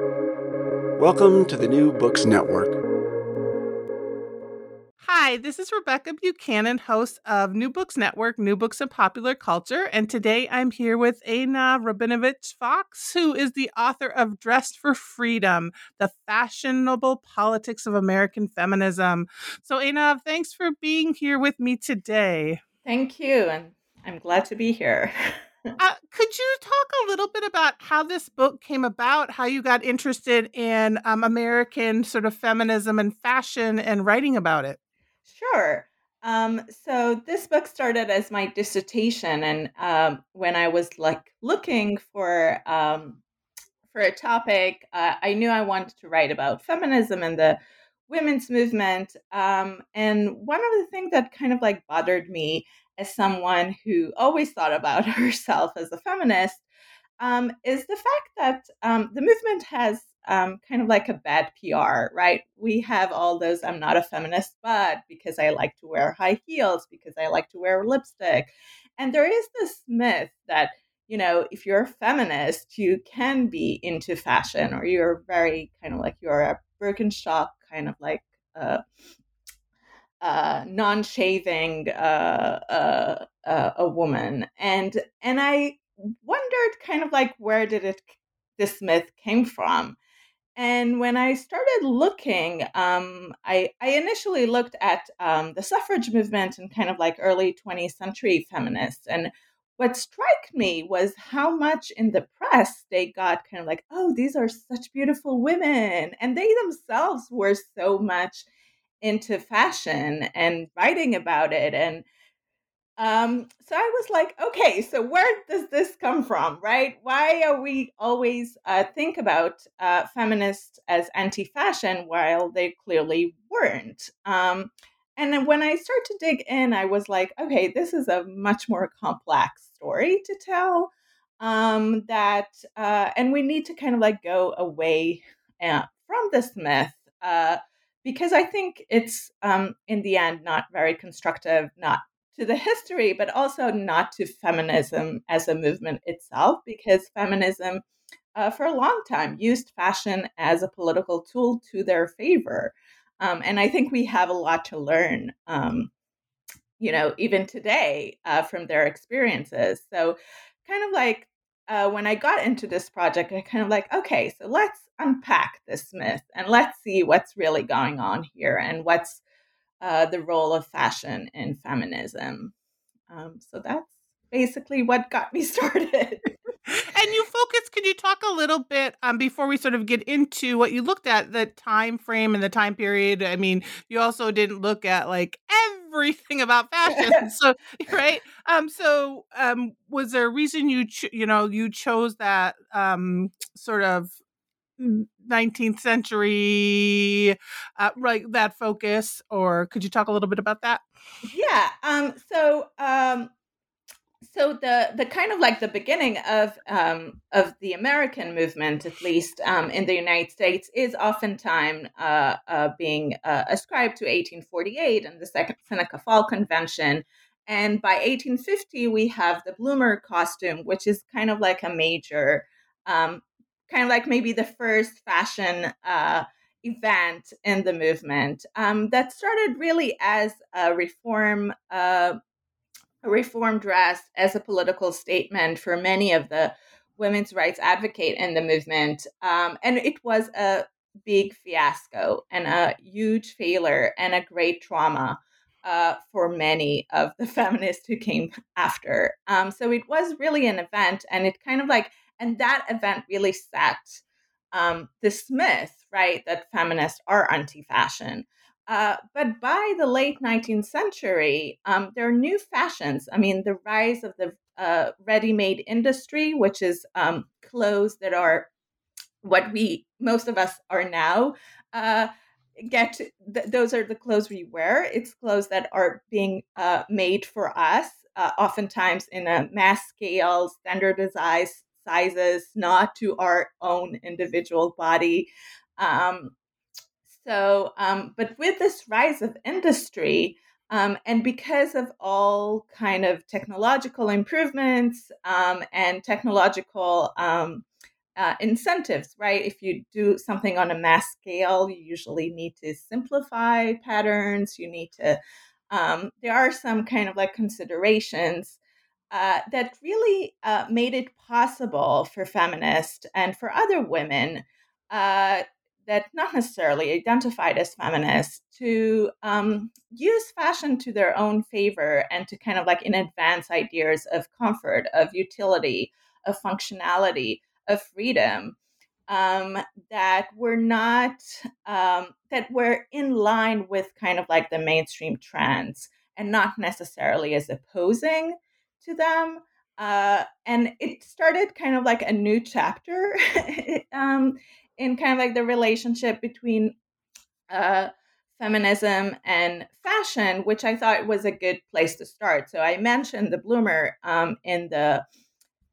Welcome to the New Books Network. Hi, this is Rebekah Buchanan, host of New Books Network, New Books and Popular Culture. And today I'm here with Einav Rabinovitch Fox, who is the author of Dressed for Freedom The Fashionable Politics of American Feminism. So, Einav, thanks for being here with me today. Thank you. And I'm glad to be here. uh, could you talk a little bit about how this book came about, how you got interested in um, American sort of feminism and fashion and writing about it? Sure. Um, so this book started as my dissertation, and um, when I was like looking for um, for a topic, uh, I knew I wanted to write about feminism and the women's movement. Um, and one of the things that kind of like bothered me as someone who always thought about herself as a feminist um, is the fact that um, the movement has um, kind of like a bad PR, right? We have all those I'm not a feminist, but because I like to wear high heels, because I like to wear lipstick. And there is this myth that, you know, if you're a feminist, you can be into fashion or you're very kind of like you're a Birkenstock kind of like uh, uh, non-shaving uh, uh, uh, a woman, and and I wondered kind of like where did it this myth came from, and when I started looking, um, I I initially looked at um, the suffrage movement and kind of like early 20th century feminists, and what struck me was how much in the press they got kind of like, oh, these are such beautiful women, and they themselves were so much into fashion and writing about it and um so i was like okay so where does this come from right? Why are we always uh, think about uh, feminists as anti-fashion while they clearly weren't? Um and then when i start to dig in i was like okay this is a much more complex story to tell um that uh and we need to kind of like go away uh, from this myth uh because I think it's um, in the end not very constructive, not to the history, but also not to feminism as a movement itself, because feminism uh, for a long time used fashion as a political tool to their favor. Um, and I think we have a lot to learn, um, you know, even today uh, from their experiences. So, kind of like uh, when I got into this project, I kind of like, okay, so let's unpack this myth and let's see what's really going on here and what's uh, the role of fashion in feminism. Um, so that's basically what got me started. Focus can you talk a little bit um, before we sort of get into what you looked at the time frame and the time period? I mean you also didn't look at like everything about fashion so right? Um so um was there a reason you you know you chose that um sort of 19th century uh, right that focus or could you talk a little bit about that? Yeah um so um so the the kind of like the beginning of um, of the American movement, at least um, in the United States, is oftentimes uh, uh, being uh, ascribed to 1848 and the Second Seneca Falls Convention. And by 1850, we have the bloomer costume, which is kind of like a major, um, kind of like maybe the first fashion uh, event in the movement um, that started really as a reform uh, reform dress as a political statement for many of the women's rights advocate in the movement. Um, and it was a big fiasco and a huge failure and a great trauma uh, for many of the feminists who came after. Um, so it was really an event, and it kind of like, and that event really set um, this myth, right, that feminists are anti fashion. Uh, but by the late 19th century, um, there are new fashions. I mean, the rise of the uh, ready made industry, which is um, clothes that are what we, most of us are now. Uh, get th- those are the clothes we wear it's clothes that are being uh, made for us uh, oftentimes in a mass scale standardized sizes not to our own individual body um, so, um, but with this rise of industry, um, and because of all kind of technological improvements um, and technological um, uh, incentives, right? If you do something on a mass scale, you usually need to simplify patterns. You need to, um, there are some kind of like considerations uh, that really uh, made it possible for feminists and for other women uh, that not necessarily identified as feminists to um, use fashion to their own favor and to kind of like in advance ideas of comfort, of utility, of functionality, of freedom um, that were not um, that were in line with kind of like the mainstream trends and not necessarily as opposing to them uh, and it started kind of like a new chapter um, in kind of like the relationship between uh, feminism and fashion, which I thought was a good place to start. So I mentioned the bloomer um, in the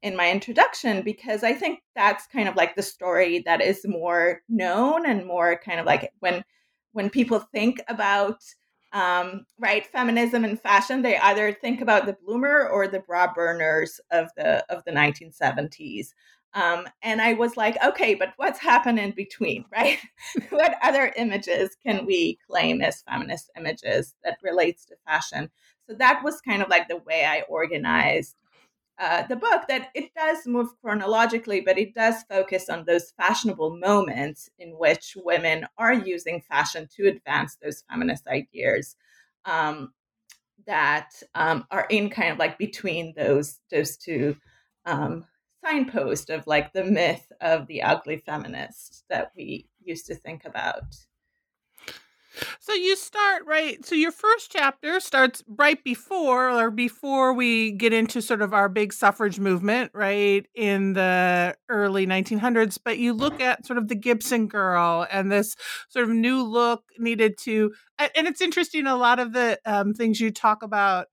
in my introduction because I think that's kind of like the story that is more known and more kind of like when when people think about um, right feminism and fashion, they either think about the bloomer or the bra burners of the of the 1970s. Um, and I was like, okay, but what's happened in between, right? what other images can we claim as feminist images that relates to fashion? So that was kind of like the way I organized uh, the book that it does move chronologically, but it does focus on those fashionable moments in which women are using fashion to advance those feminist ideas um, that um, are in kind of like between those those two um, signposts of like the myth of the ugly feminist that we used to think about. So you start right. So your first chapter starts right before or before we get into sort of our big suffrage movement, right, in the early 1900s. But you look at sort of the Gibson girl and this sort of new look needed to, and it's interesting, a lot of the um, things you talk about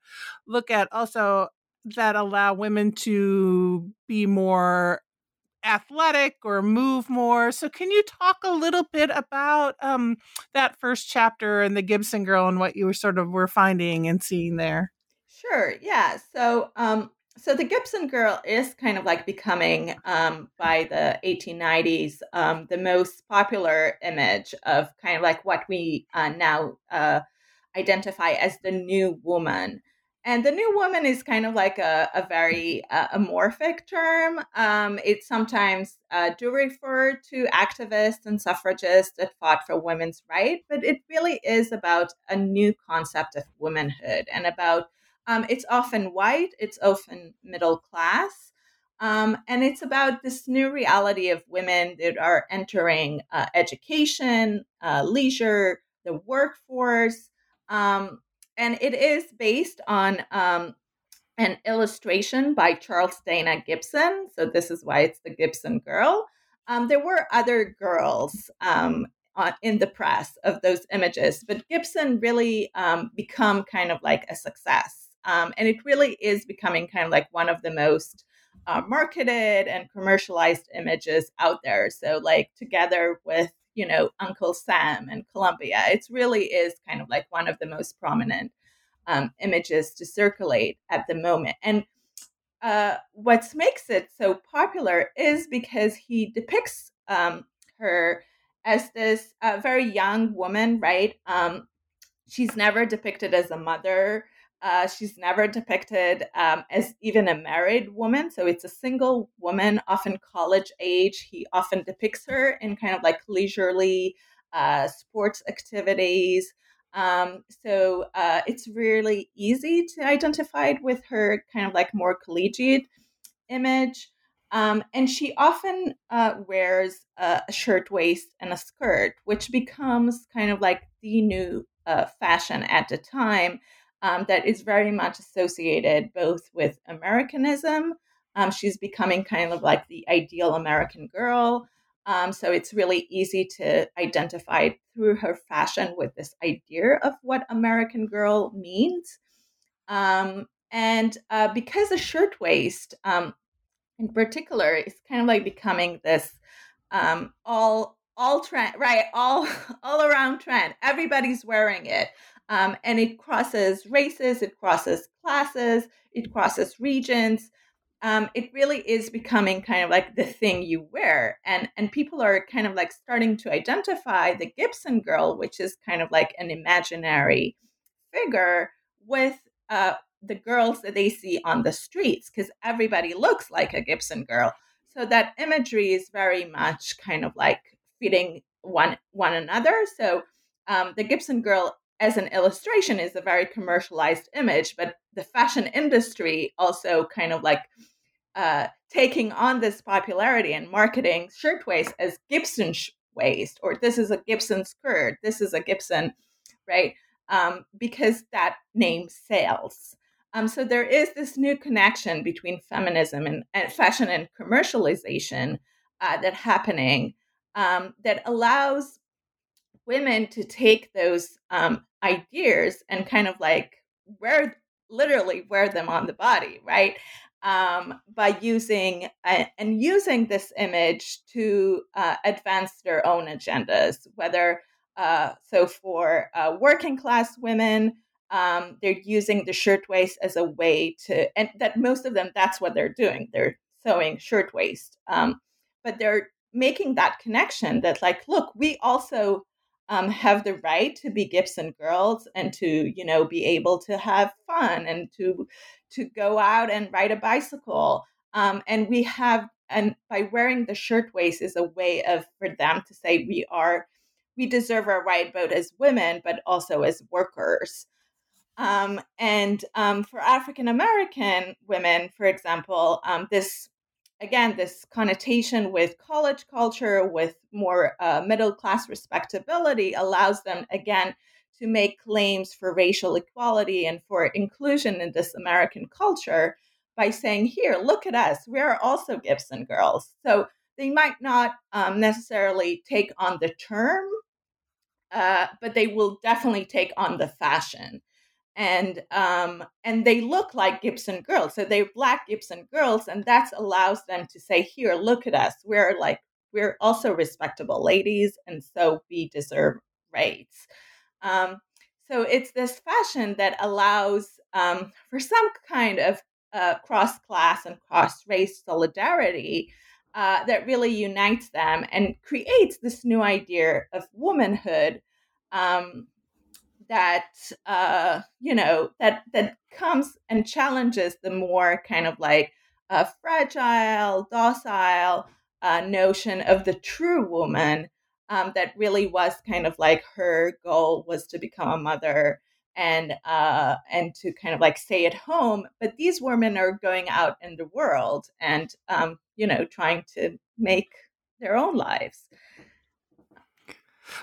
look at also that allow women to be more athletic or move more. So, can you talk a little bit about um, that first chapter and the Gibson girl and what you were sort of were finding and seeing there? Sure. Yeah. So, um, so the Gibson girl is kind of like becoming um, by the 1890s um, the most popular image of kind of like what we uh, now uh, identify as the new woman. And the new woman is kind of like a, a very uh, amorphic term. Um, it sometimes uh, do refer to activists and suffragists that fought for women's rights, but it really is about a new concept of womanhood and about um, it's often white, it's often middle class. Um, and it's about this new reality of women that are entering uh, education, uh, leisure, the workforce. Um, and it is based on um, an illustration by Charles Dana Gibson. So this is why it's the Gibson girl. Um, there were other girls um, on, in the press of those images, but Gibson really um, become kind of like a success, um, and it really is becoming kind of like one of the most uh, marketed and commercialized images out there. So like together with you know, Uncle Sam and Columbia. It really is kind of like one of the most prominent um, images to circulate at the moment. And uh, what makes it so popular is because he depicts um, her as this uh, very young woman, right? Um, she's never depicted as a mother. Uh, she's never depicted um, as even a married woman. So it's a single woman, often college age. He often depicts her in kind of like leisurely uh, sports activities. Um, so uh, it's really easy to identify with her kind of like more collegiate image. Um, and she often uh, wears a shirtwaist and a skirt, which becomes kind of like the new uh, fashion at the time um, that is very much associated both with Americanism. Um, she's becoming kind of like the ideal American girl. Um, so it's really easy to identify through her fashion with this idea of what American girl means. Um, and uh, because the shirtwaist, um, in particular, is kind of like becoming this um, all all trend, right? All all around trend. Everybody's wearing it. Um, and it crosses races, it crosses classes, it crosses regions. um, it really is becoming kind of like the thing you wear. And and people are kind of like starting to identify the gibson girl which is kind of like an imaginary figure with uh, the girls that they see on the streets because everybody looks like a gibson girl. So that imagery is very much kind of like fitting one one another. So um, the gibson girl as an illustration is a very commercialized image but the fashion industry also kind of like uh, taking on this popularity and marketing shirtwaist as Gibson sh- waist, or this is a Gibson skirt, this is a Gibson, right? Um, because that name sells. Um, so there is this new connection between feminism and, and fashion and commercialization uh, that happening um, that allows women to take those um, ideas and kind of like wear literally wear them on the body, right? um, by using uh, and using this image to uh, advance their own agendas. Whether uh, so for uh, working class women, um, they're using the shirtwaist as a way to, and that most of them that's what they're doing. They're sewing shirtwaist, um, but they're making that connection that like, look, we also um, have the right to be Gibson girls and to you know be able to have fun and to to go out and ride a bicycle. Um, and we have and by wearing the shirtwaist is a way of for them to say we are we deserve our right vote as women but also as workers. Um, and um, for African American women, for example, um, this again, this connotation with college culture, with more uh, middle class respectability, allows them, again, to make claims for racial equality and for inclusion in this American culture by saying, Here, look at us. We're also Gibson girls. So they might not um, necessarily take on the term, uh, but they will definitely take on the fashion and um, and they look like Gibson girls. So they're black Gibson girls, and that allows them to say, "Here, look at us. We're like we're also respectable ladies, and so we deserve rights." Um, so it's this fashion that allows um, for some kind of uh, cross class and cross race solidarity. Uh, that really unites them and creates this new idea of womanhood um, that uh, you know that that comes and challenges the more kind of like fragile, docile uh, notion of the true woman. Um, that really was kind of like her goal was to become a mother and uh, and to kind of like stay at home. But these women are going out in the world and um, you know trying to make their own lives.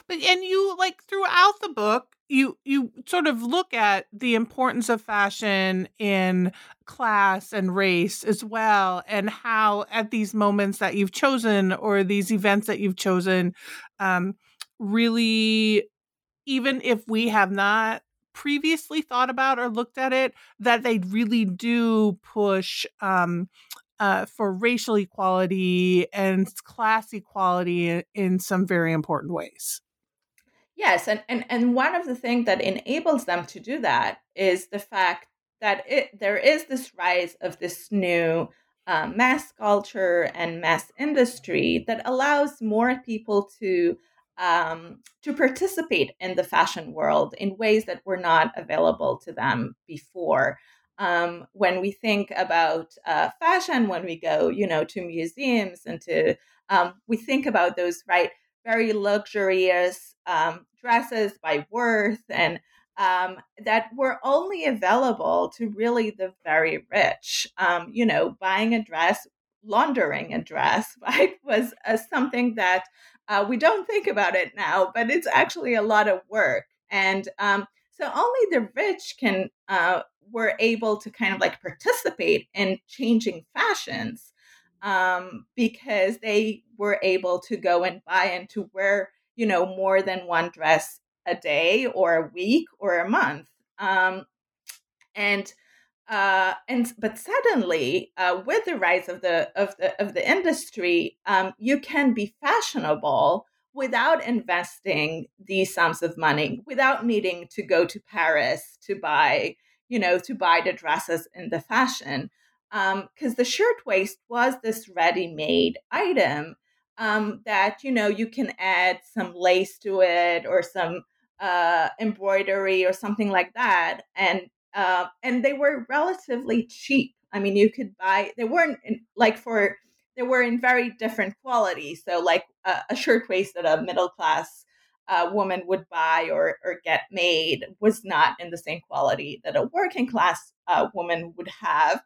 But and you like throughout the book, you you sort of look at the importance of fashion in class and race as well and how at these moments that you've chosen or these events that you've chosen um, really even if we have not previously thought about or looked at it that they really do push um, uh, for racial equality and class equality in, some very important ways Yes, and, and and one of the things that enables them to do that is the fact that it there is this rise of this new uh, mass culture and mass industry that allows more people to um, to participate in the fashion world in ways that were not available to them before. Um, when we think about uh, fashion, when we go, you know, to museums and to um, we think about those right very luxurious um, dresses by Worth and um, that were only available to really the very rich. Um, you know, buying a dress, laundering a dress, right, was uh, something that uh, we don't think about it now, but it's actually a lot of work. And um, so only the rich can uh, were able to kind of like participate in changing fashions um, because they were able to go and buy and to wear, you know, more than one dress a day or a week or a month. Um, and uh, and but suddenly, uh, with the rise of the of the of the industry, um, you can be fashionable without investing these sums of money, without needing to go to Paris to buy, you know, to buy the dresses in the fashion. because um, the shirtwaist was this ready-made item um, that you know you can add some lace to it or some uh, embroidery or something like that, and uh, and they were relatively cheap. I mean, you could buy. They weren't in, like for they were in very different quality. So like a, a shirtwaist that a middle class uh, woman would buy or or get made was not in the same quality that a working class uh, woman would have.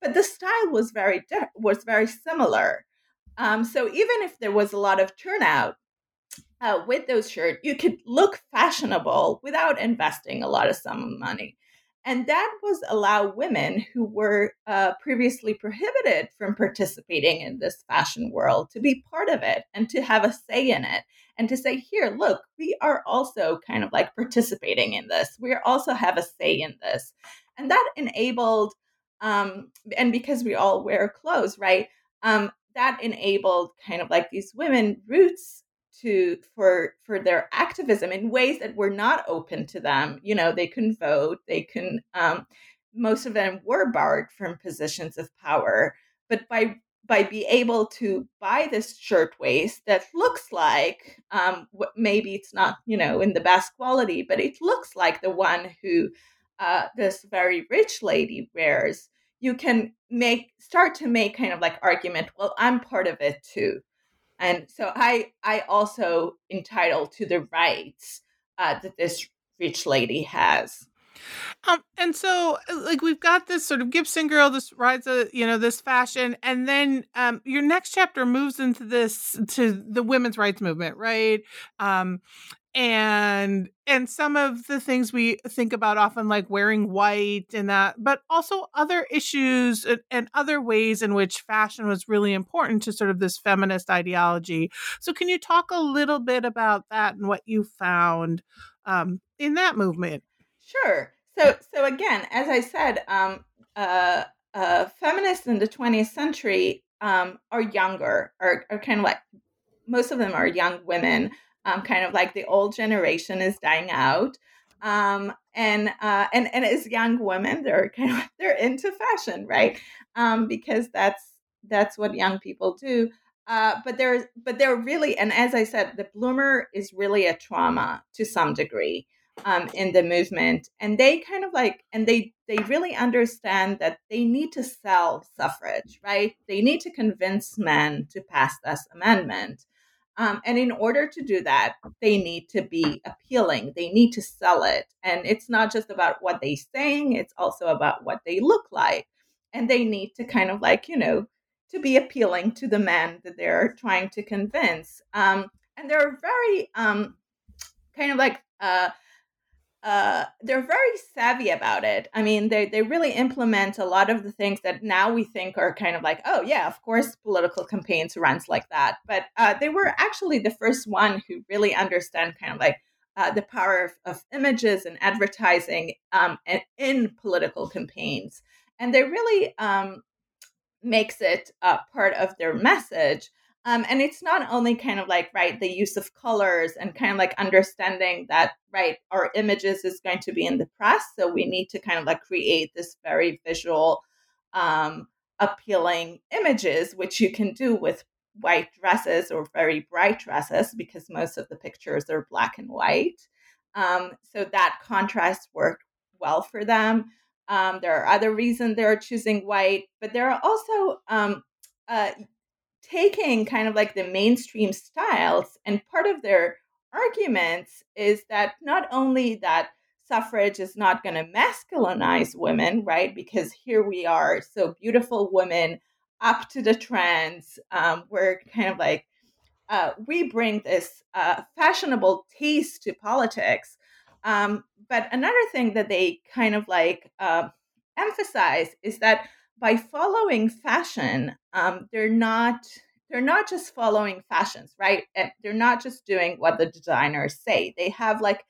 But the style was very was very similar. Um, so even if there was a lot of turnout uh, with those shirts, you could look fashionable without investing a lot of sum of money. And that was allow women who were uh, previously prohibited from participating in this fashion world to be part of it and to have a say in it and to say, here, look, we are also kind of like participating in this. We also have a say in this. And that enabled, um, and because we all wear clothes, right? Um, that enabled kind of like these women roots to for for their activism in ways that were not open to them you know they couldn't vote they couldn't um, most of them were barred from positions of power but by by be able to buy this shirtwaist that looks like um, maybe it's not you know in the best quality but it looks like the one who uh, this very rich lady wears you can make start to make kind of like argument well i'm part of it too. And so i i also entitled to the rights uh, that this rich lady has um, and so uh, like we've got this sort of Gibson girl, this rides a you know this fashion, and then um, your next chapter moves into this to the women's rights movement, right? Um, and and some of the things we think about often like wearing white and that but also other issues and, and, other ways in which fashion was really important to sort of this feminist ideology so can you talk a little bit about that and what you found um, in that movement sure so so again as i said um, uh, uh, feminists in the 20th century um, are younger are, are kind of like most of them are young women um, kind of like the old generation is dying out. Um, and uh, and and as young women, they're kind of they're into fashion, right? Um, because that's that's what young people do. Uh, but they're but they're really, and as I said, the bloomer is really a trauma to some degree um, in the movement, and they kind of like, and they they really understand that they need to sell suffrage, right? They need to convince men to pass this amendment. Um, and in order to do that, they need to be appealing. They need to sell it. And it's not just about what they're saying, it's also about what they look like. And they need to kind of like, you know, to be appealing to the men that they're trying to convince. Um, and they're very um, kind of like uh, uh, they're very savvy about it. I mean, they they really implement a lot of the things that now we think are kind of like, oh yeah, of course, political campaigns runs like that. But uh, they were actually the first one who really understand kind of like uh, the power of, of, images and advertising um, and in political campaigns, and they really um, makes it part of their message. Um, and it's not only kind of like, right, the use of colors and kind of like understanding that, right, our images is going to be in the press. So we need to kind of like create this very visual, um, appealing images, which you can do with white dresses or very bright dresses because most of the pictures are black and white. Um, so that contrast worked well for them. Um, there are other reasons they're choosing white, but there are also um, uh, taking kind of like the mainstream styles and part of their arguments is that not only that suffrage is not going to masculinize women right because here we are so beautiful women up to the trends um, we're kind of like uh, we bring this uh, fashionable taste to politics um, but another thing that they kind of like uh, emphasize is that by following fashion, um, they're not they're not just following fashions, right? They're not just doing what the designers say. They have like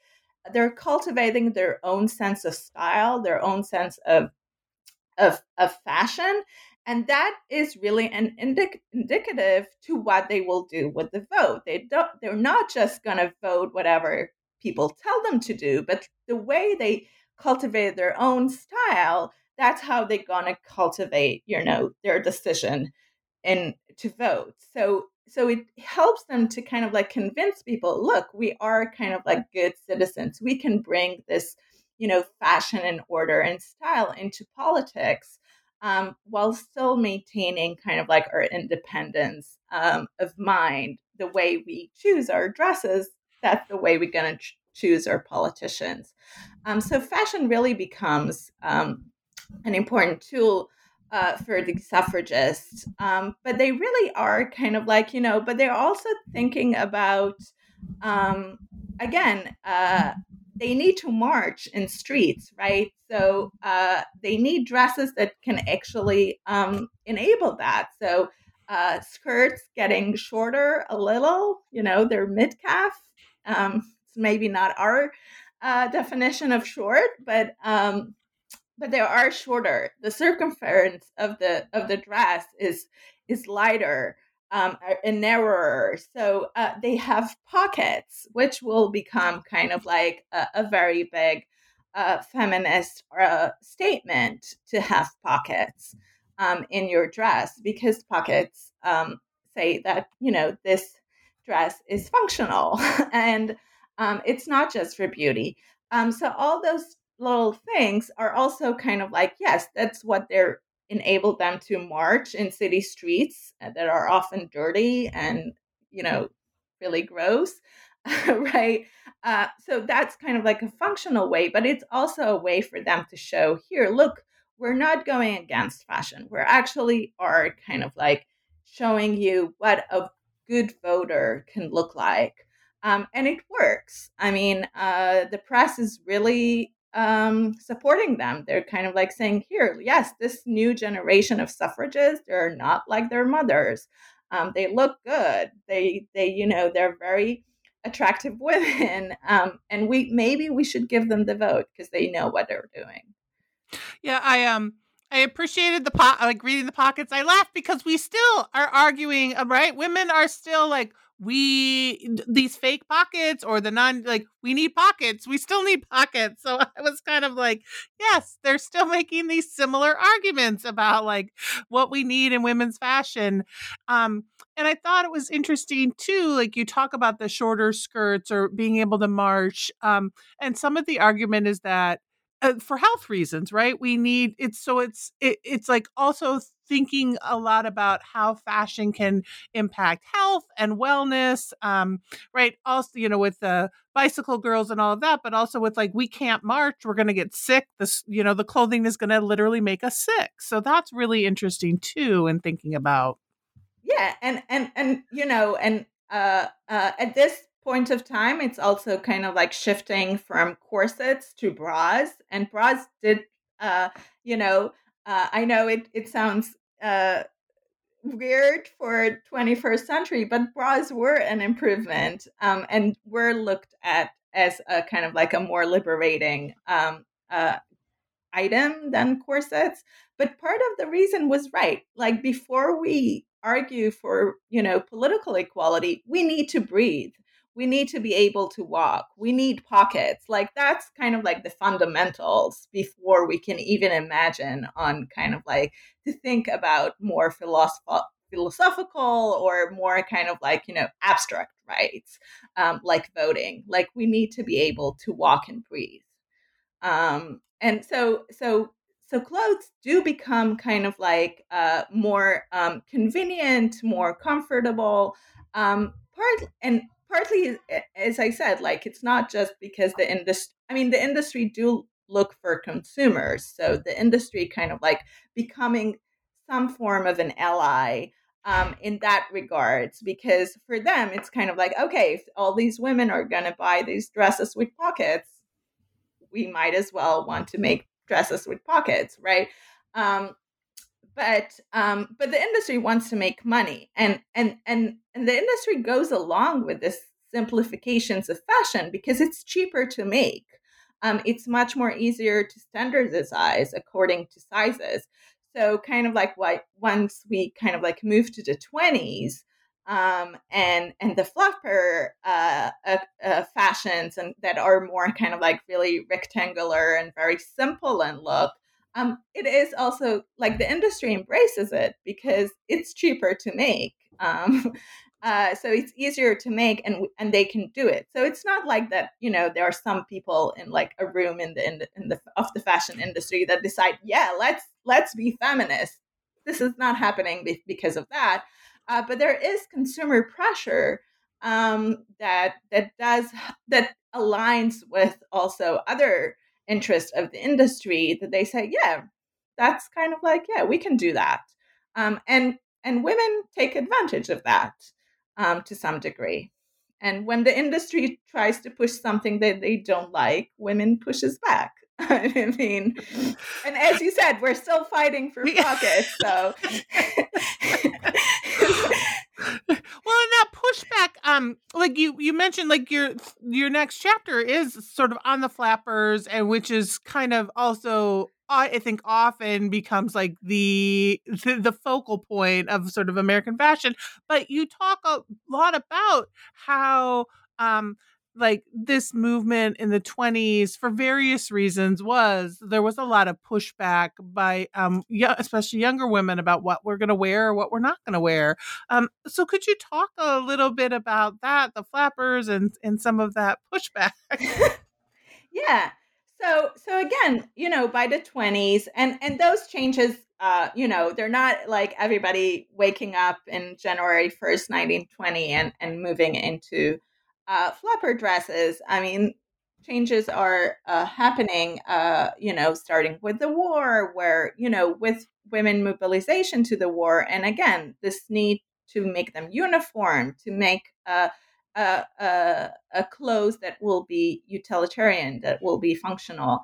they're cultivating their own sense of style, their own sense of of, of fashion, and that is really an indic- indicative to what they will do with the vote. They don't. They're not just going to vote whatever people tell them to do, but the way they cultivate their own style that's how they're gonna cultivate, you know, their decision and to vote. So so it helps them to kind of like convince people, look, we are kind of like good citizens. We can bring this, you know, fashion and order and style into politics um, while still maintaining kind of like our independence um, of mind. The way we choose our dresses, that's the way we're going to ch- choose our politicians. Um, so fashion really becomes um, an important tool uh, for the suffragists. Um, but they really are kind of like, you know, but they're also thinking about, um, again, uh, they need to march in streets, right? So uh, they need dresses that can actually um, enable that. So uh, skirts getting shorter a little, you know, they're mid calf. Um, it's maybe not our uh, definition of short, but um, but they are shorter. The circumference of the of the dress is is lighter um, and narrower. So uh, they have pockets, which will become kind of like a, a very big uh, feminist uh, statement to have pockets um, in your dress because pockets um, say that you know this dress is functional and um, it's not just for beauty. Um, so all those little things are also kind of like yes that's what they're enabled them to march in city streets uh, that are often dirty and you know really gross right? Uh, so that's kind of like a functional way but it's also a way for them to show here look we're not going against fashion. We're actually are kind of like showing you what a good voter can look like. Um, and it works. I mean uh, the press is really um, supporting them. They're kind of like saying, here, yes, this new generation of suffragists, they're not like their mothers. Um, they look good. They, they, you know, they're very attractive women. Um, and we maybe we should give them the vote because they know what they're doing. Yeah, I um I appreciated the pot like reading the pockets. I laughed because we still are arguing, uh, right? Women are still like, we these fake pockets or the non like we need pockets we still need pockets. So i was kind of like yes they're still making these similar arguments about like what we need in women's fashion. Um and i thought it was interesting too like you talk about the shorter skirts or being able to march um and some of the argument is that uh, for health reasons right? We need it's so it's it, it's like also thinking a lot about how fashion can impact health and wellness um, right also you know with the bicycle girls and all of that but also with like we can't march we're going to get sick this you know the clothing is going to literally make us sick so that's really interesting too in thinking about yeah and and and you know and uh, uh at this point of time, it's also kind of like shifting from corsets to bras. And bras did, uh, you know, uh, I know it, it sounds uh, weird for 21st century, but bras were an improvement um, and were looked at as a kind of like a more liberating um, uh, item than corsets. But part of the reason was right. Like before we argue for, you know, political equality, we need to breathe we need to be able to walk. We need pockets. Like that's kind of like the fundamentals before we can even imagine on kind of like to think about more philosoph- philosophical or more kind of like you know abstract rights um, like voting. Like we need to be able to walk and breathe. Um, and so so so clothes do become kind of like uh, more um, convenient more comfortable um, part and partly as i said like it's not just because the industry i mean the industry do look for consumers so the industry kind of like becoming some form of an ally um, in that regards because for them it's kind of like okay if all these women are going to buy these dresses with pockets we might as well want to make dresses with pockets right? Um, but um, but the industry wants to make money and and and and the industry goes along with this simplifications of fashion because it's cheaper to make. Um, it's much more easier to standardize according to sizes. So kind of like what once we kind of like moved to the 20s um, and and the flapper uh, uh, uh, fashions and that are more kind of like really rectangular and very simple in look um, it is also like the industry embraces it because it's cheaper to make. Um, uh, so it's easier to make and and they can do it. So it's not like that. You know, there are some people in like a room in the in the, in the of the fashion industry that decide, yeah, let's let's be feminist. This is not happening because of that. Uh, but there is consumer pressure um, that that does that aligns with also other interests of the industry that they say, yeah, that's kind of like, yeah, we can do that. Um, and and women take advantage of that um, to some degree. And when the industry tries to push something that they don't like, women pushes back. I mean, and as you said, we're still fighting for pockets. So well in that pushback um like you you mentioned like your your next chapter is sort of on the flappers and which is kind of also I think often becomes like the, the the focal point of sort of American fashion. But you talk a lot about how um like this movement in the 20s for various reasons was there was a lot of pushback by um yeah, especially younger women about what we're going to wear or what we're not going to wear. Um so could you talk a little bit about that the flappers and and some of that pushback? Yeah. So so again you know by the 20s and and those changes uh you know they're not like everybody waking up in january 1st 1920 and and moving into uh, flapper dresses, I mean, changes are uh, happening, uh, you know, starting with the war, where, you know, with women mobilization to the war. And again, this need to make them uniform, to make a, a, a, a clothes that will be utilitarian, that will be functional.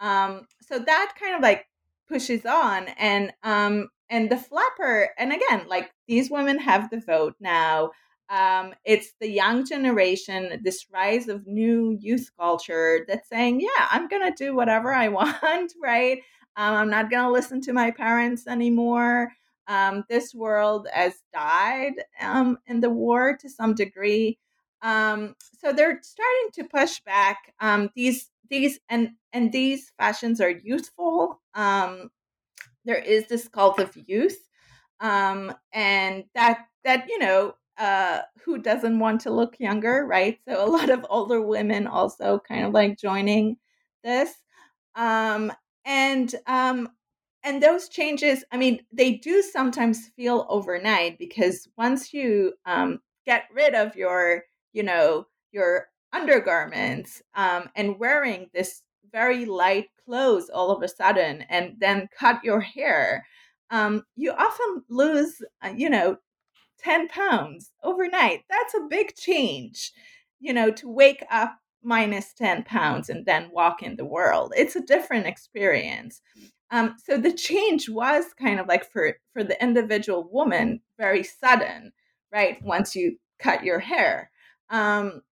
Um, so that kind of like pushes on. And, um, and the flapper, and again, like these women have the vote now um, it's the young generation, this rise of new youth culture that's saying, yeah, I'm going to do whatever I want, right? Um, I'm not going to listen to my parents anymore. Um, this world has died um, in the war to some degree. Um, so they're starting to push back. Um, these these and and these fashions are youthful. There is this cult of youth, and that that you know uh, who doesn't want to look younger, right? So a lot of older women also kind of like joining this. Um, and um, and those changes, I mean, they do sometimes feel overnight because once you um, get rid of your, you know, your undergarments um, and wearing this very light clothes all of a sudden, and then cut your hair, um, you often lose, uh, you know, 10 pounds overnight. That's a big change, you know, to wake up minus 10 pounds and then walk in the world. It's a different experience. Um, so the change was kind of like for for the individual woman very sudden, right? Once you cut your hair. Um,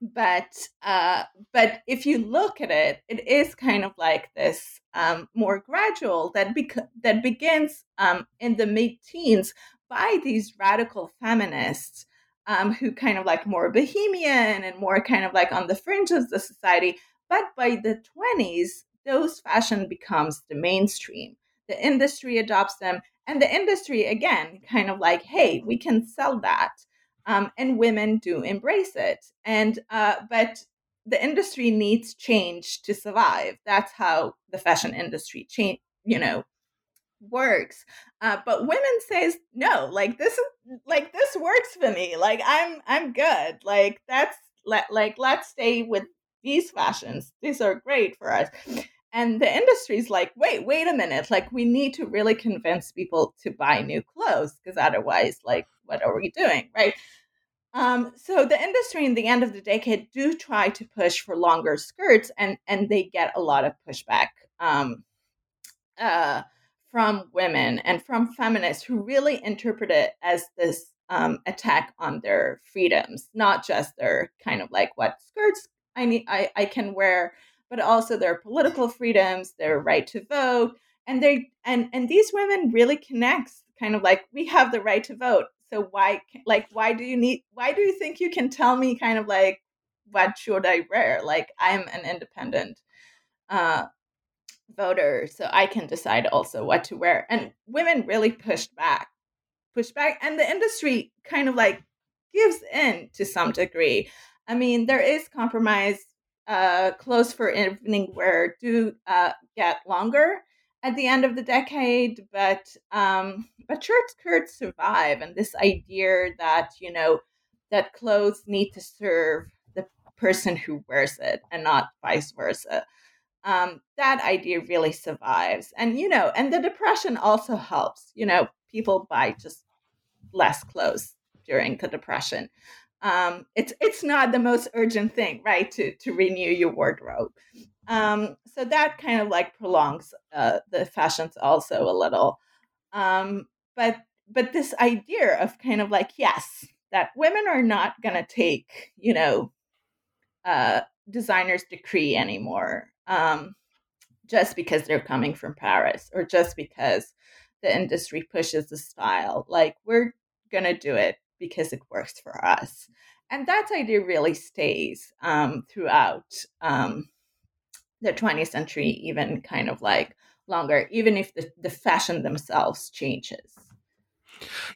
but uh, but if you look at it, it is kind of like this um, more gradual that bec- that begins um, in the mid teens by these radical feminists um, who kind of like more bohemian and more kind of like on the fringe of the society. But by the 20s, those fashion becomes the mainstream. The industry adopts them, and the industry again kind of like, hey, we can sell that, um, and women do embrace it. And uh, but the industry needs change to survive. That's how the fashion industry change, you know, works uh, but women says no like this is like this works for me like i'm i'm good like that's let like let's stay with these fashions these are great for us. And the industry's like wait wait a minute like we need to really convince people to buy new clothes because otherwise like what are we doing? Right? Um, so the industry in the end of the decade do try to push for longer skirts and and they get a lot of pushback um, uh, from women and from feminists who really interpret it as this um, attack on their freedoms, not just their kind of like what skirts I need I, I can wear, but also their political freedoms, their right to vote. And they and and these women really connects kind of like we have the right to vote. So why like why do you need why do you think you can tell me kind of like what should I wear? Like I'm an independent uh voter, so I can decide also what to wear. And women really pushed back, pushed back, and the industry kind of like gives in to some degree. I mean, there is compromise. Uh, clothes for evening wear do uh, get longer at the end of the decade, but um, but short skirts survive, and this idea that you know that clothes need to serve the person who wears it and not vice versa. Um, that idea really survives, and you know, and the depression also helps. You know, people buy just less clothes during the depression um, it's it's not the most urgent thing, right? To to renew your wardrobe. Um, so that kind of like prolongs uh, the fashions also a little. Um, but but this idea of kind of like yes, that women are not gonna take you know uh, designers decree anymore um, just because they're coming from Paris or just because the industry pushes the style. Like we're gonna do it because it works for us. And that idea really stays um, throughout um, the 20th century, even kind of like longer, even if the, the fashion themselves changes.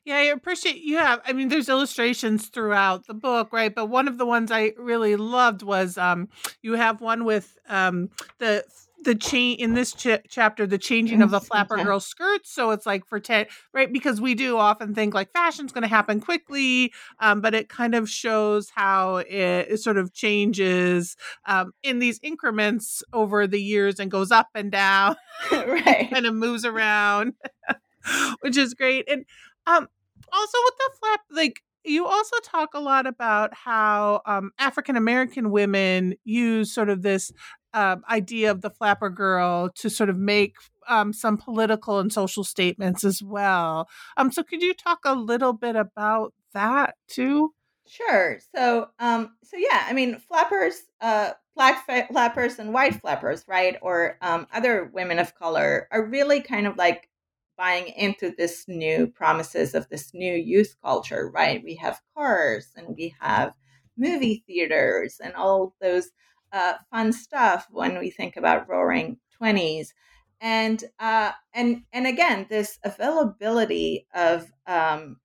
Yeah, I appreciate you have. I mean, there's illustrations throughout the book, right? But one of the ones I really loved was um, you have one with um, the the change in this ch- chapter the changing of the flapper girl skirts so it's like for 10 right because we do often think like fashion's going to happen quickly um, but it kind of shows how it, it sort of changes um, in these increments over the years and goes up and down right kind of moves around which is great and um also with the flap like you also talk a lot about how um, African American women use sort of this um, idea of the flapper girl to sort of make um, some political and social statements as well. Um, so could you talk a little bit about that too? Sure. So, um, so yeah, I mean, flappers, uh, black flappers and white flappers, right, or um, other women of color are really kind of like buying into this new promises of this new youth culture, right? We have cars and we have movie theaters and all those uh, fun stuff when we think about roaring 20s and uh, and and again this availability of um,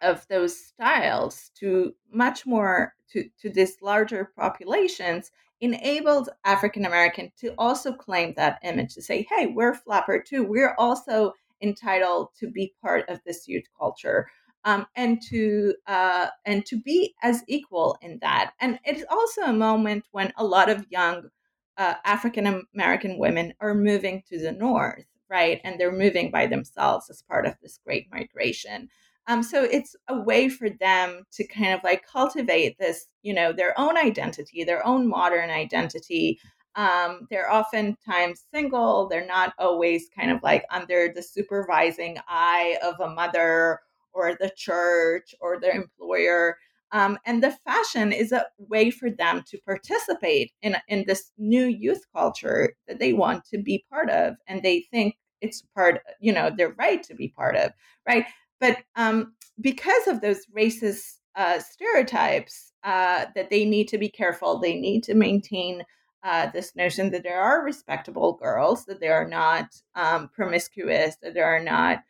of those styles to much more to to this larger populations enabled African American to also claim that image to say, hey, we're flapper too. We're also entitled to be part of this youth culture um, and to uh, and to be as equal in that. And it's also a moment when a lot of young uh, African American women are moving to the north, right? And they're moving by themselves as part of this great migration. Um, so it's a way for them to kind of like cultivate this, you know, their own identity, their own modern identity. Um, they're oftentimes single. They're not always kind of like under the supervising eye of a mother or the church or their employer. Um, and the fashion is a way for them to participate in, in this new youth culture that they want to be part of. And they think it's part, you know, they're right to be part of, right? But um, because of those racist uh, stereotypes, uh, that they need to be careful, they need to maintain uh, this notion that there are respectable girls, that they are not um, promiscuous, that they are not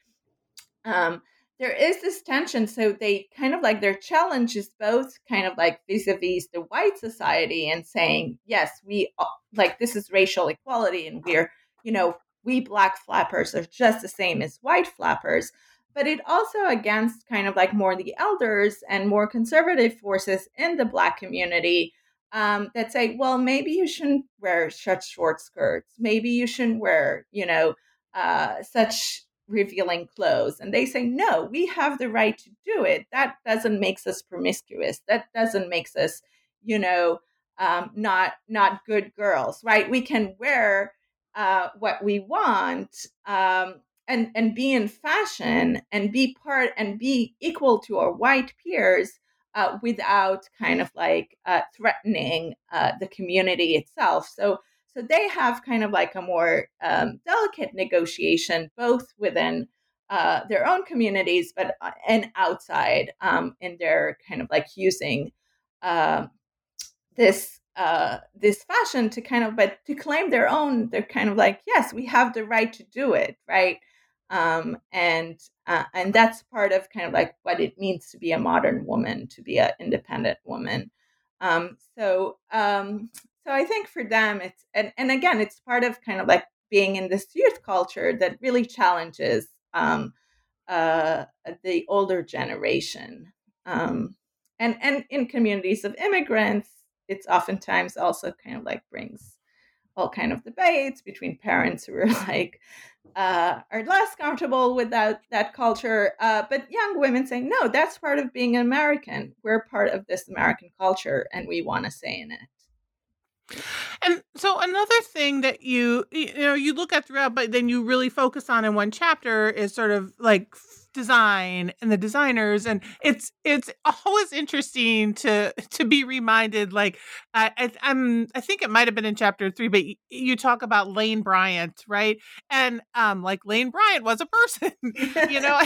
um, there is this tension. So they kind of like their challenge is both kind of like vis a vis the white society and saying, yes, we like this is racial equality and we're, you know, we black flappers are just the same as white flappers. But it also against kind of like more the elders and more conservative forces in the black community um, that say, well, maybe you shouldn't wear such short skirts. Maybe you shouldn't wear, you know, uh, such revealing clothes. And they say no we have the right to do it. That doesn't makes us promiscuous. That doesn't makes us you know um, not not good girls right? We can wear uh, what we want um, and and be in fashion and be part and be equal to our white peers uh, without kind of like uh, threatening uh, the community itself. So so they have kind of like a more um, delicate negotiation, both within uh, their own communities, but uh, and outside um, in their kind of like using uh, this uh, this fashion to kind of but to claim their own they're kind of like yes we have the right to do it right um, and uh, and that's part of kind of like what it means to be a modern woman to be an independent woman. Um, so um, so i think for them it's and, and again it's part of kind of like being in this youth culture that really challenges um, uh, the older generation. Um, and and in communities of immigrants it's oftentimes also kind of like brings all kind of debates between parents who are like uh, are less comfortable with that that culture, uh, but young women saying no, that's part of being an American. We're part of this American culture, and we want to say in it. And so another thing that you you know you look at throughout, but then you really focus on in one chapter is sort of like design and the designers and it's it's always interesting to to be reminded like I, I am I think it might have been in chapter 3 but you talk about Lane Bryant right? And um like Lane Bryant was a person you know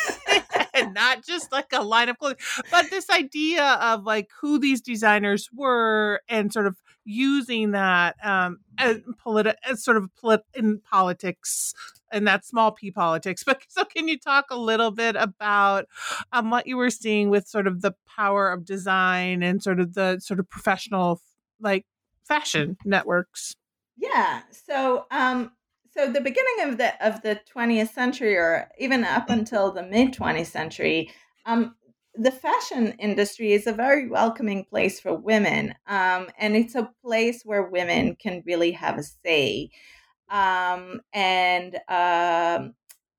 and not just like a line of clothing but this idea of like who these designers were and sort of using that um as politi- as sort of polit- in politics and that small p politics. But so, can you talk a little bit about um, what you were seeing with sort of the power of design and sort of the sort of professional like fashion networks? Yeah. So, um, so the beginning of the of the 20th century, or even up until the mid 20th century, um, the fashion industry is a very welcoming place for women, um, and it's a place where women can really have a say um, and um,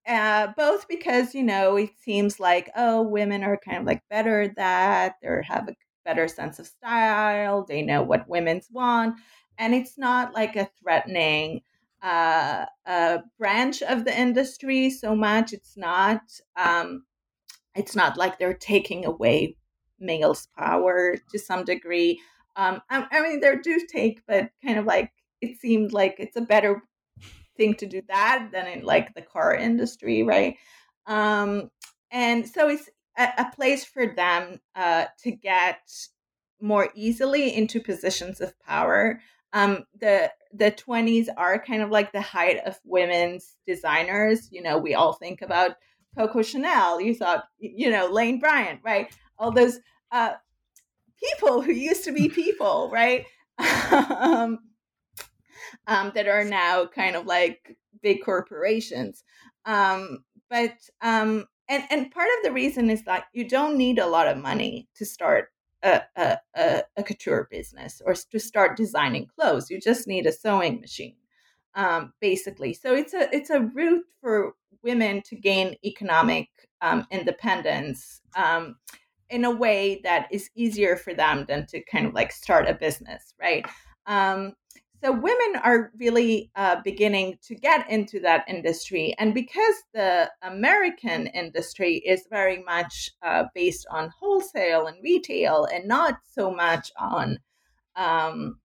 uh, both because you know it seems like oh women are kind of like better at that they have a better sense of style they know what women's want and it's not like a threatening uh, uh, branch of the industry so much it's not um, it's not like they're taking away males power to some degree um, I, I mean they do take but kind of like it seemed like it's a better thing to do that than in like the car industry, right? Um, and so it's a, a place for them uh, to get more easily into positions of power. Um, the the 20s are kind of like the height of women's designers. You know, we all think about Coco Chanel. You thought, you know, Lane Bryant, right? All those uh, people who used to be people, right? um, um, that are now kind of like big corporations. Um, but um, and and part of the reason is that you don't need a lot of money to start a, a, a, a couture business or to start designing clothes. You just need a sewing machine, um, basically. So it's a it's a route for women to gain economic um, independence um, in a way that is easier for them than to kind of like start a business, right? Um, so women are really uh, beginning to get into that industry and because the american industry is very much uh, based on wholesale and retail and not so much on um,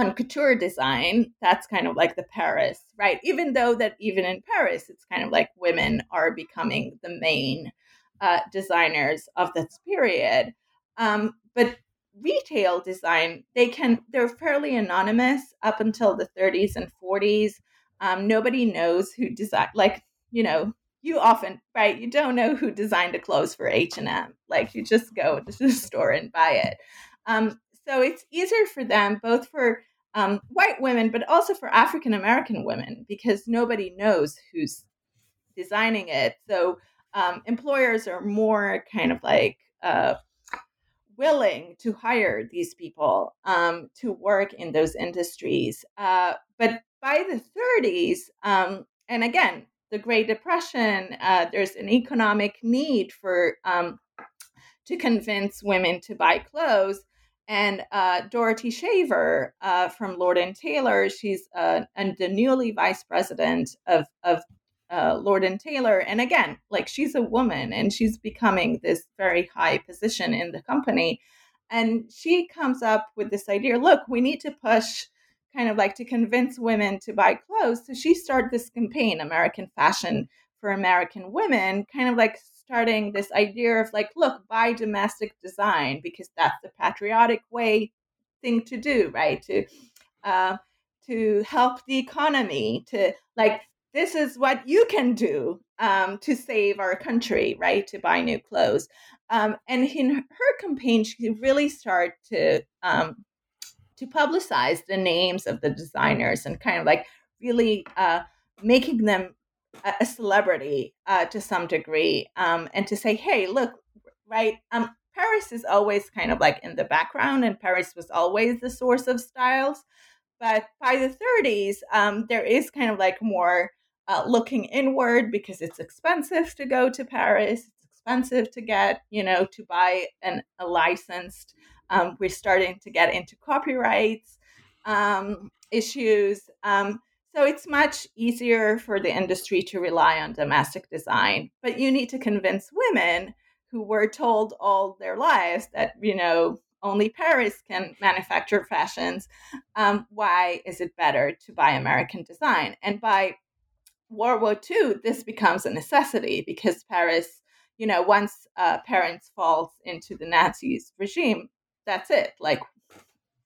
on couture design that's kind of like the paris right? Even though that even in paris it's kind of like women are becoming the main uh, designers of this period. Um, but retail design, they can they're fairly anonymous up until the 30s and 40s. Um, nobody knows who designed like you know you often right you don't know who designed the clothes for h&m like you just go to the store and buy it. Um, so it's easier for them both for um, white women but also for african american women because nobody knows who's designing it so um, employers are more kind of like uh, willing to hire these people um, to work in those industries. Uh, but by the 30s, um, and again, the Great Depression, uh, there's an economic need for um, to convince women to buy clothes. And uh, Dorothy Shaver uh, from Lord and Taylor, she's uh, and the newly vice president of, of uh, Lord and Taylor. And again, like she's a woman and she's becoming this very high position in the company. And she comes up with this idea look, we need to push kind of like to convince women to buy clothes. So she started this campaign, American Fashion for American Women, kind of like starting this idea of like, look, buy domestic design because that's the patriotic way thing to do, right? To uh, to help the economy, to like this is what you can do um, to save our country, right? To buy new clothes. Um, and in her campaign, she really started to um, to publicize the names of the designers and kind of like really uh, making them a, celebrity uh, to some degree, um, and to say, hey, look, right? Um, Paris is always kind of like in the background, and Paris was always the source of styles. But by the 30s, um, there is kind of like more uh, looking inward because it's expensive to go to Paris. It's expensive to get, you know, to buy an, a licensed. Um, we're starting to get into copyrights um, issues. Um, so it's much easier for the industry to rely on domestic design. But you need to convince women who were told all their lives that, you know, only Paris can manufacture fashions. Um, why is it better to buy American design? And by World War II, this becomes a necessity because Paris, you know, once uh, Paris falls into the Nazis regime, that's it. Like,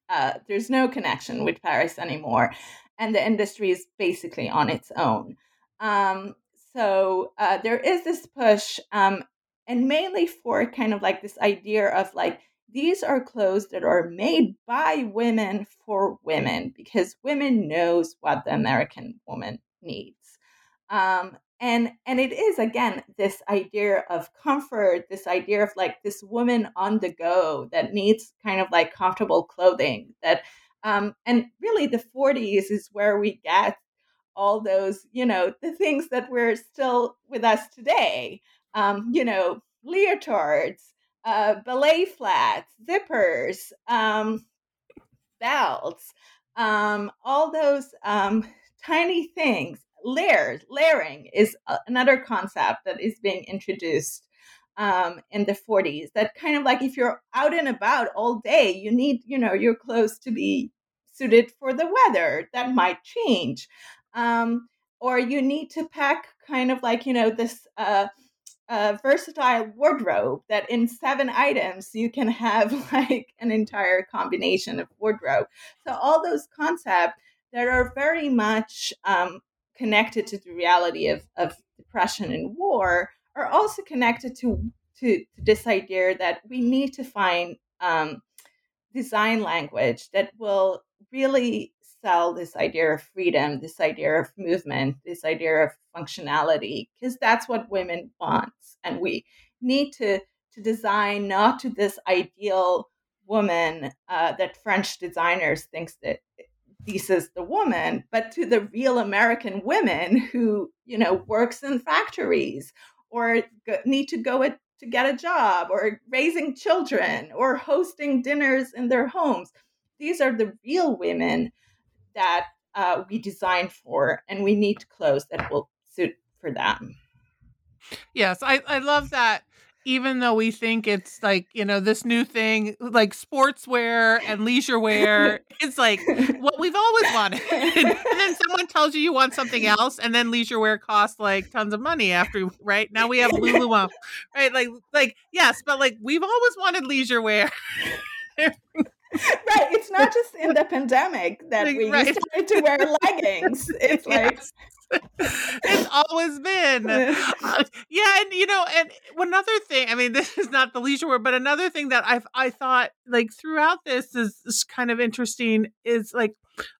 uh, there's no connection with Paris anymore, and the industry is basically on its own. Um, so uh, there is this push, um, and mainly for kind of like this idea of like these are clothes that are made by women for women because women knows what the American woman needs. Um, and and it is again this idea of comfort this idea of like this woman on the go that needs kind of like comfortable clothing that um, and really the 40s is where we get all those you know the things that we're still with us today. Um, you know leotards uh, ballet flats zippers um, belts um, all those um, tiny things. Layers layering is another concept that is being introduced um, in the 40s that kind of like if you're out and about all day you need you know your clothes to be suited for the weather that might change um, or you need to pack kind of like you know this uh, uh, versatile wardrobe that in seven items you can have like an entire combination of wardrobe. So all those concepts that are very much um, connected to the reality of, of depression and war are also connected to, to, to this idea that we need to find um, design language that will really sell this idea of freedom, this idea of movement, this idea of functionality, because that's what women want. And we need to, to design not to this ideal woman uh, that French designers thinks that this is the woman but to the real american women who you know works in factories or go, need to go at, to get a job or raising children or hosting dinners in their homes. These are the real women that uh, we design for and we need clothes that will suit for them. Yes i, I love that even though we think it's like you know this new thing like sportswear and leisure wear it's like what we've always wanted. And then someone tells you you want something else and then leisure wear costs like tons of money after right? Now we have lululemon right? Like like yes but like we've always wanted leisure wear. Right. It's not just in the pandemic that we right. started to wear leggings. It's like it's always been uh, yeah and you know and another thing i mean this is not the leisure word but another thing that i i thought like throughout this is, is kind of interesting is like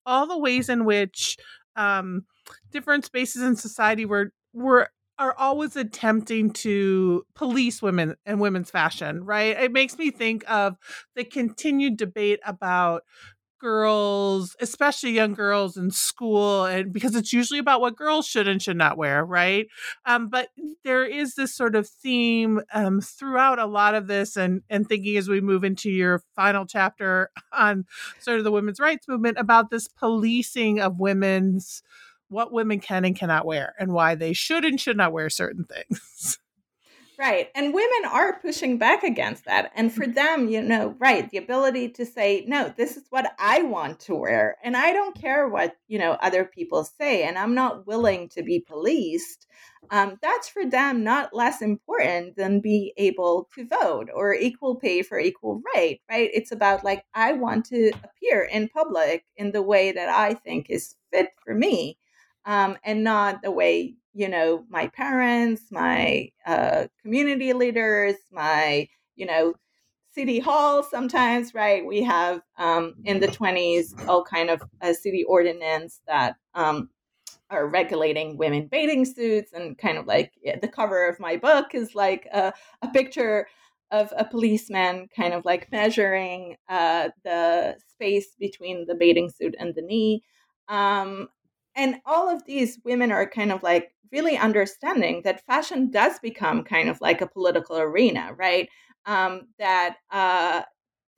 all the ways in which um different spaces in society were were are always attempting to police women and women's fashion, right? It makes me think of the continued debate about girls, especially young girls in school, and because it's usually about what girls should and should not wear, right? Um, but there is this sort of theme um, throughout a lot of this, and and thinking as we move into your final chapter on sort of the women's rights movement about this policing of women's what women can and cannot wear and why they should and should not wear certain things. Right. And women are pushing back against that. And for them, you know, right, the ability to say, no, this is what I want to wear. And I don't care what, you know, other people say. And I'm not willing to be policed. Um, that's for them not less important than be able to vote or equal pay for equal right, right? It's about like, I want to appear in public in the way that I think is fit for me. Um, and not the way you know my parents my uh, community leaders my you know city hall sometimes right? We have um, in the 20s all kind of a city ordinance that um, are regulating women bathing suits and kind of like the cover of my book is like a, a picture of a policeman kind of like measuring uh, the space between the bathing suit and the knee. Um, and all of these women are kind of like really understanding that fashion does become kind of like a political arena, right? Um, that uh,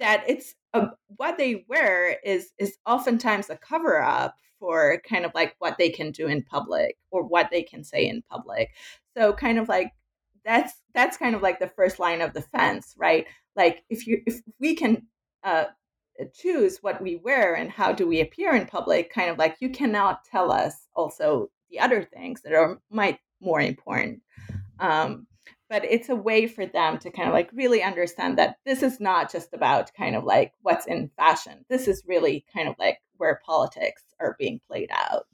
that it's a, what they wear is is oftentimes a cover up for kind of like what they can do in public or what they can say in public. So kind of like that's that's kind of like the first line of defense, right? Like if you if we can uh, choose what we wear and how do we appear in public kind of like you cannot tell us also the other things that are might more important. Um, but it's a way for them to kind of like really understand that this is not just about kind of like what's in fashion. This is really kind of like where politics are being played out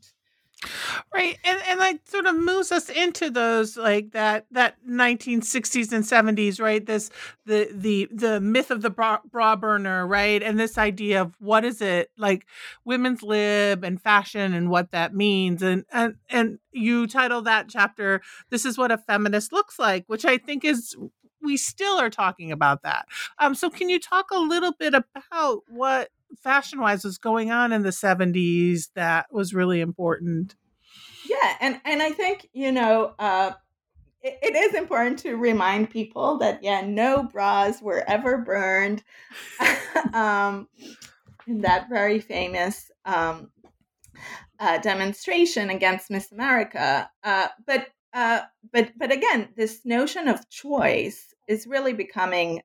Right. And and like sort of moves us into those like that that 1960s and 70s, right? This the the the myth of the bra, bra burner, right? And this idea of what is it like women's lib and fashion and what that means. And and and you title that chapter This is what a feminist looks like, which I think is we still are talking about that. Um so can you talk a little bit about what fashion wise was going on in the 70s that was really important. Yeah and and i think you know uh it, is important to remind people that yeah no bras were ever burned um in that very famous um uh, demonstration against miss america uh but uh but but again this notion of choice is really becoming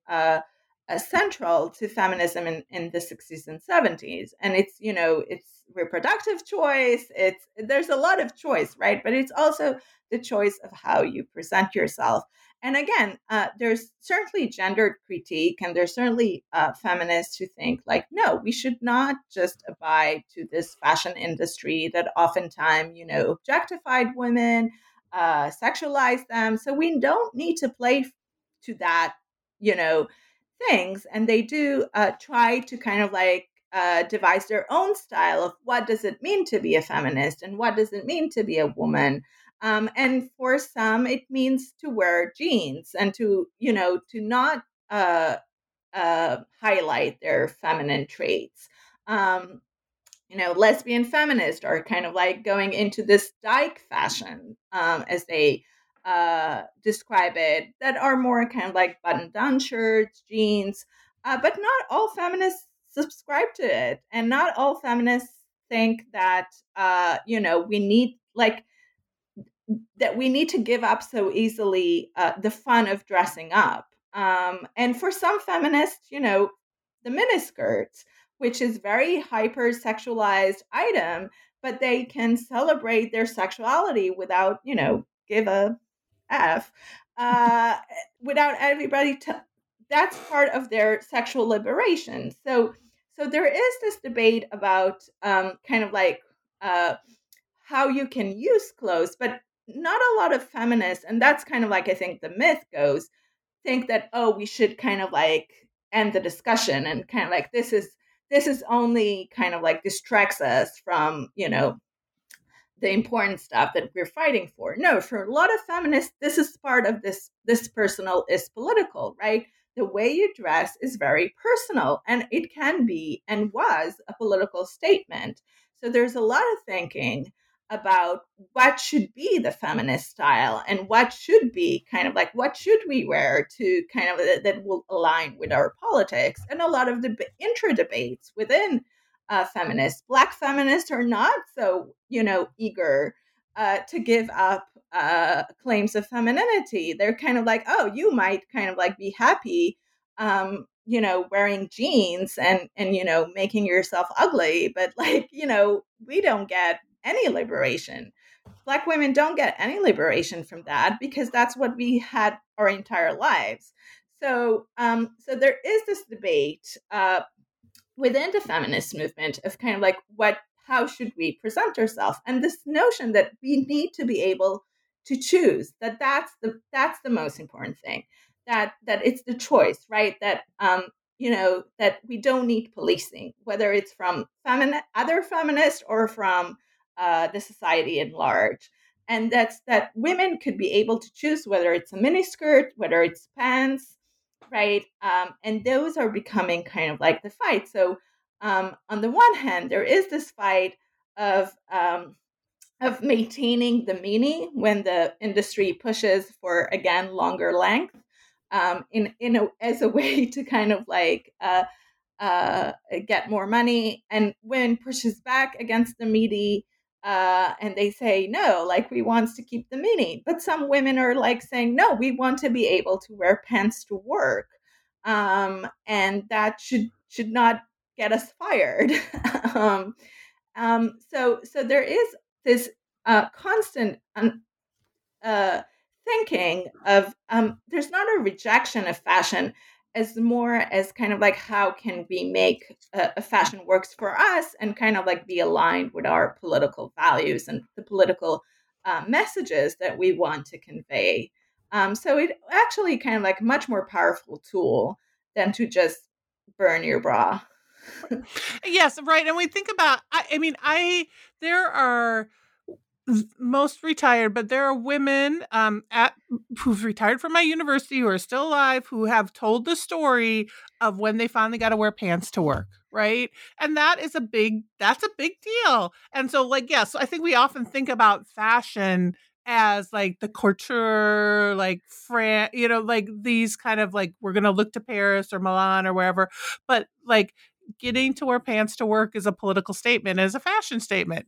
uh central to feminism in, in the 60s and 70s and it's you know it's reproductive choice it's there's a lot of choice right? But it's also the choice of how you present yourself. And again uh, there's certainly gendered critique and there's certainly uh, feminists who think like no we should not just abide to this fashion industry that oftentimes you know objectified women uh, sexualize them. So we don't need to play to that you know things and they do uh, try to kind of like uh, devise their own style of what does it mean to be a feminist and what does it mean to be a woman um, and for some it means to wear jeans and to you know to not uh, uh, highlight their feminine traits. Um, you know lesbian feminists are kind of like going into this dyke fashion um, as they uh, describe it that are more kind of like button down shirts, jeans, uh, but not all feminists subscribe to it. And not all feminists think that, uh, you know, we need like, that we need to give up so easily uh, the fun of dressing up. Um, and for some feminists, you know, the miniskirts, which is very hyper sexualized item, but they can celebrate their sexuality without, you know, give a F uh, without everybody to that's part of their sexual liberation. So so there is this debate about um, kind of like uh, how you can use clothes, but not a lot of feminists, and that's kind of like I think the myth goes, think that oh we should kind of like end the discussion and kind of like this is this is only kind of like distracts us from you know the important stuff that we're fighting for. No, for a lot of feminists, this is part of this this personal is political, right? The way you dress is very personal and it can be and was a political statement. So there's a lot of thinking about what should be the feminist style and what should be kind of like what should we wear to kind of that will align with our politics and a lot of the intra debates within uh, feminists. Black feminists are not so, you know, eager uh, to give up uh, claims of femininity. They're kind of like, oh, you might kind of like be happy, um, you know, wearing jeans and and you know making yourself ugly, but like you know, we don't get any liberation. Black women don't get any liberation from that because that's what we had our entire lives. So, um, so there is this debate uh, within the feminist movement of kind of like what how should we present ourselves? And this notion that we need to be able to choose that that's the that's the most important thing that that it's the choice right? That um you know that we don't need policing whether it's from feminine other feminists or from uh, the society at large. And that's that women could be able to choose whether it's a miniskirt whether it's pants right um, and those are becoming kind of like the fight so um, on the one hand, there is this fight of um, of maintaining the mini when the industry pushes for again longer length um, in in a, as a way to kind of like uh, uh, get more money, and when pushes back against the midi. Uh, and they say no, like we want to keep the mini, but some women are like saying no, we want to be able to wear pants to work, um, and that should should not get us fired. um, um, so so there is this uh, constant uh, thinking of um, there's not a rejection of fashion as more as kind of like how can we make a, a, fashion works for us and kind of like be aligned with our political values and the political uh, messages that we want to convey um, so it actually kind of like much more powerful tool than to just burn your bra yes, right. And we think about I, I mean, I there are most retired, but there are women um, at who've retired from my university who are still alive who have told the story of when they finally got to wear pants to work, right? And that is a big that's a big deal. And so, like, yes, I think we often think about fashion as like the couture, like France, you know, like these kind of like we're gonna look to Paris or Milan or wherever, but like getting to wear pants to work is a political statement, is a fashion statement.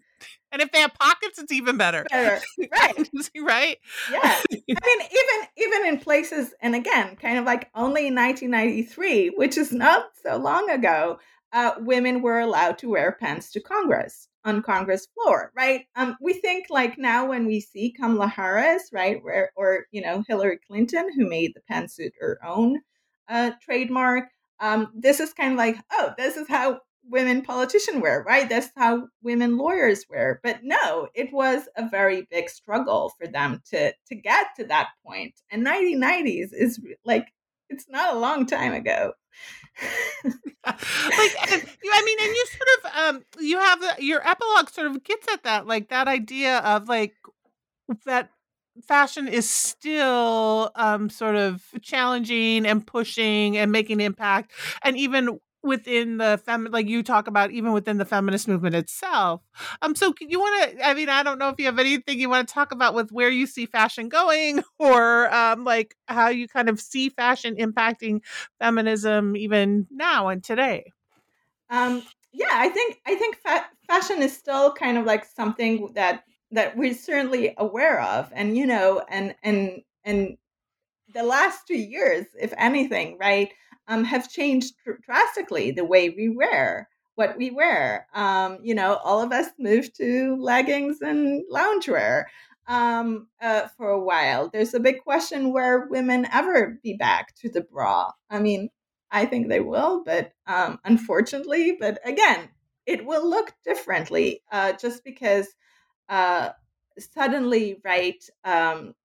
And if they have pockets, it's even better. better. Right. right? Yeah. I mean, even even in places, and again, kind of like only in 1993, which is not so long ago, uh, women were allowed to wear pants to Congress on Congress floor, right? Um, we think like now when we see Kamala Harris, right, where or you know Hillary Clinton, who made the pantsuit her own uh, trademark, um, this is kind of like, oh, this is how women politicians wear, right? That's how women lawyers wear. But no, it was a very big struggle for them to to get to that point. And 1990s is like it's not a long time ago. like I mean, and you sort of um you have your epilogue sort of gets at that, like that idea of like that fashion is still um, sort of challenging and pushing and making impact and even within the fem like you talk about even within the feminist movement itself. Um so you want to i mean i don't know if you have anything you want to talk about with where you see fashion going or um like how you kind of see fashion impacting feminism even now and today. Um yeah i think i think fa- fashion is still kind of like something that that we're certainly aware of and you know and and and the last two years if anything right um, have changed drastically the way we wear what we wear. Um, you know all of us moved to leggings and loungewear um, uh, for a while. There's a big question where women ever be back to the bra. I mean i think they will but um, unfortunately but again it will look differently uh, just because uh, suddenly, right, um,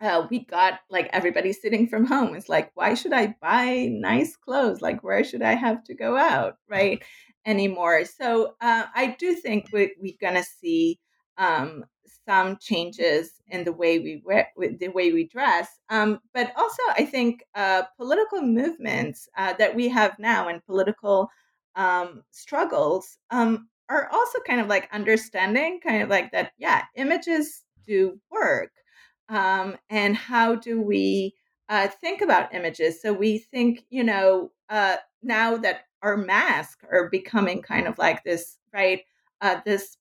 uh, we got like everybody sitting from home. It's like, why should I buy nice clothes? Like, where should I have to go out, right? Anymore. So uh, I do think we, we're gonna see um, some changes in the way we wear, the way we dress. Um, but also, I think uh, political movements uh, that we have now and political um, struggles um, are also kind of like understanding kind of like that yeah images do work um, and how do we uh, think about images so we think you know uh, now that our masks are becoming kind of like this right uh, this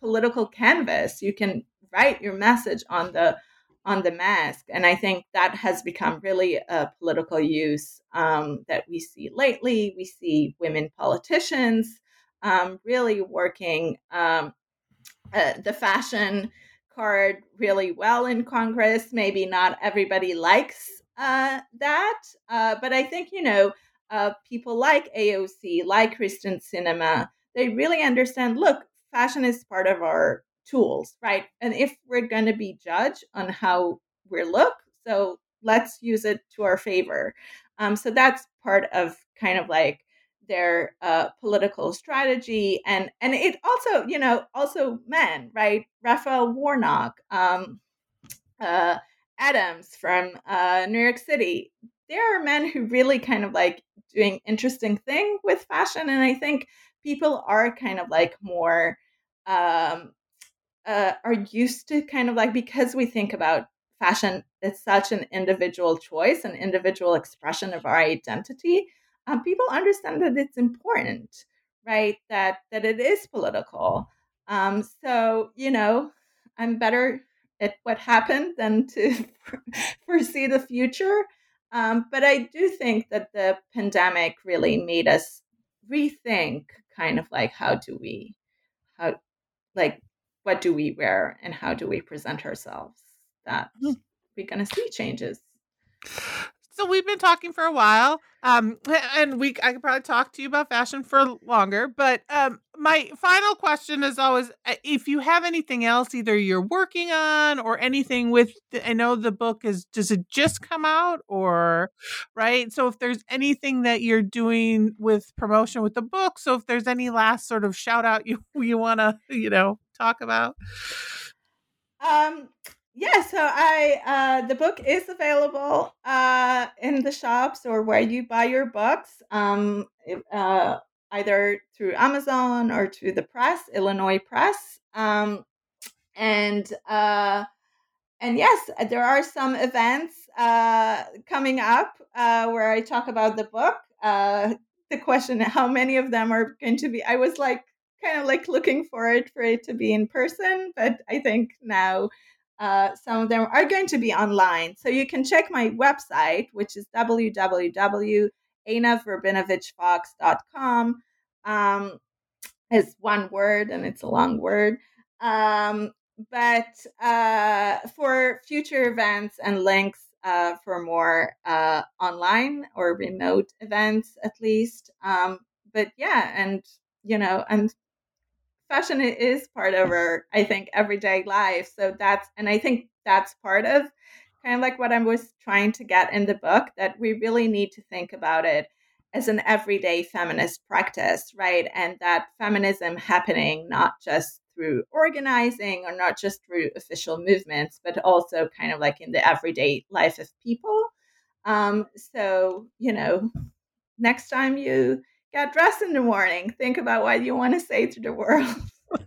political canvas you can write your message on the on the mask. And I think that has become really a political use um, that we see lately. We see women politicians um, really working um, uh, the fashion card really well in Congress. Maybe not everybody likes uh, that, uh, but I think, you know, uh, people like AOC, like Kyrsten Sinema, they really understand look, fashion is part of our tools, right? And if we're going to be judged on how we look, so let's use it to our favor. Um, so that's part of kind of like their uh, political strategy, and and it also, you know, also men, right? Raphael Warnock, um, uh, Adams from uh, New York City. There are men who really kind of like doing interesting thing with fashion, and I think people are kind of like more um, uh, are used to kind of like because we think about fashion it's such an individual choice an individual expression of our identity um, people understand that it's important right that that it is political. Um, so you know i'm better at what happened than to foresee the future. Um, but i do think that the pandemic really made us rethink kind of like how do we how like what do we wear and how do we present ourselves that hmm. we're going to see changes so we've been talking for a while, um, and we I could probably talk to you about fashion for longer. But um, my final question is always: uh, if you have anything else, either you're working on or anything with. I know the book is. Does it just come out, or right? So if there's anything that you're doing with promotion with the book, so if there's any last sort of shout out you you want to you know talk about. Um, yeah, so I uh, the book is available uh, in the shops or where you buy your books, um, uh, either through Amazon or through the press, Illinois Press, um, and uh, and yes, there are some events uh, coming up uh, where I talk about the book. the question: How many of them are going to be? I was like kind of like looking forward for it to be in person, but I think now uh, some of them are going to be online. So you can check my website, which is www.einavrabinovitchfox.com. Um, it's one word and it's a long word. Um, but uh, for future events and links uh, for more uh, online or remote events, at least. Um, but yeah, and you know, and fashion is part of our i think everyday life. So that's and i think that's part of kind of like what i was trying to get in the book that we really need to think about it as an everyday feminist practice right? And that feminism happening not just through organizing or not just through official movements but also kind of like in the everyday life of people. Um, so you know next time you get dressed in the morning. Think about what you want to say to the world.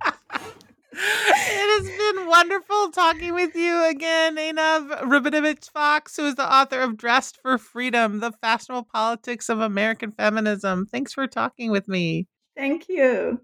it has been wonderful talking with you again, Einav Rabinovitch Fox, who is the author of Dressed for Freedom The Fashionable Politics of American Feminism. Thanks for talking with me. Thank you.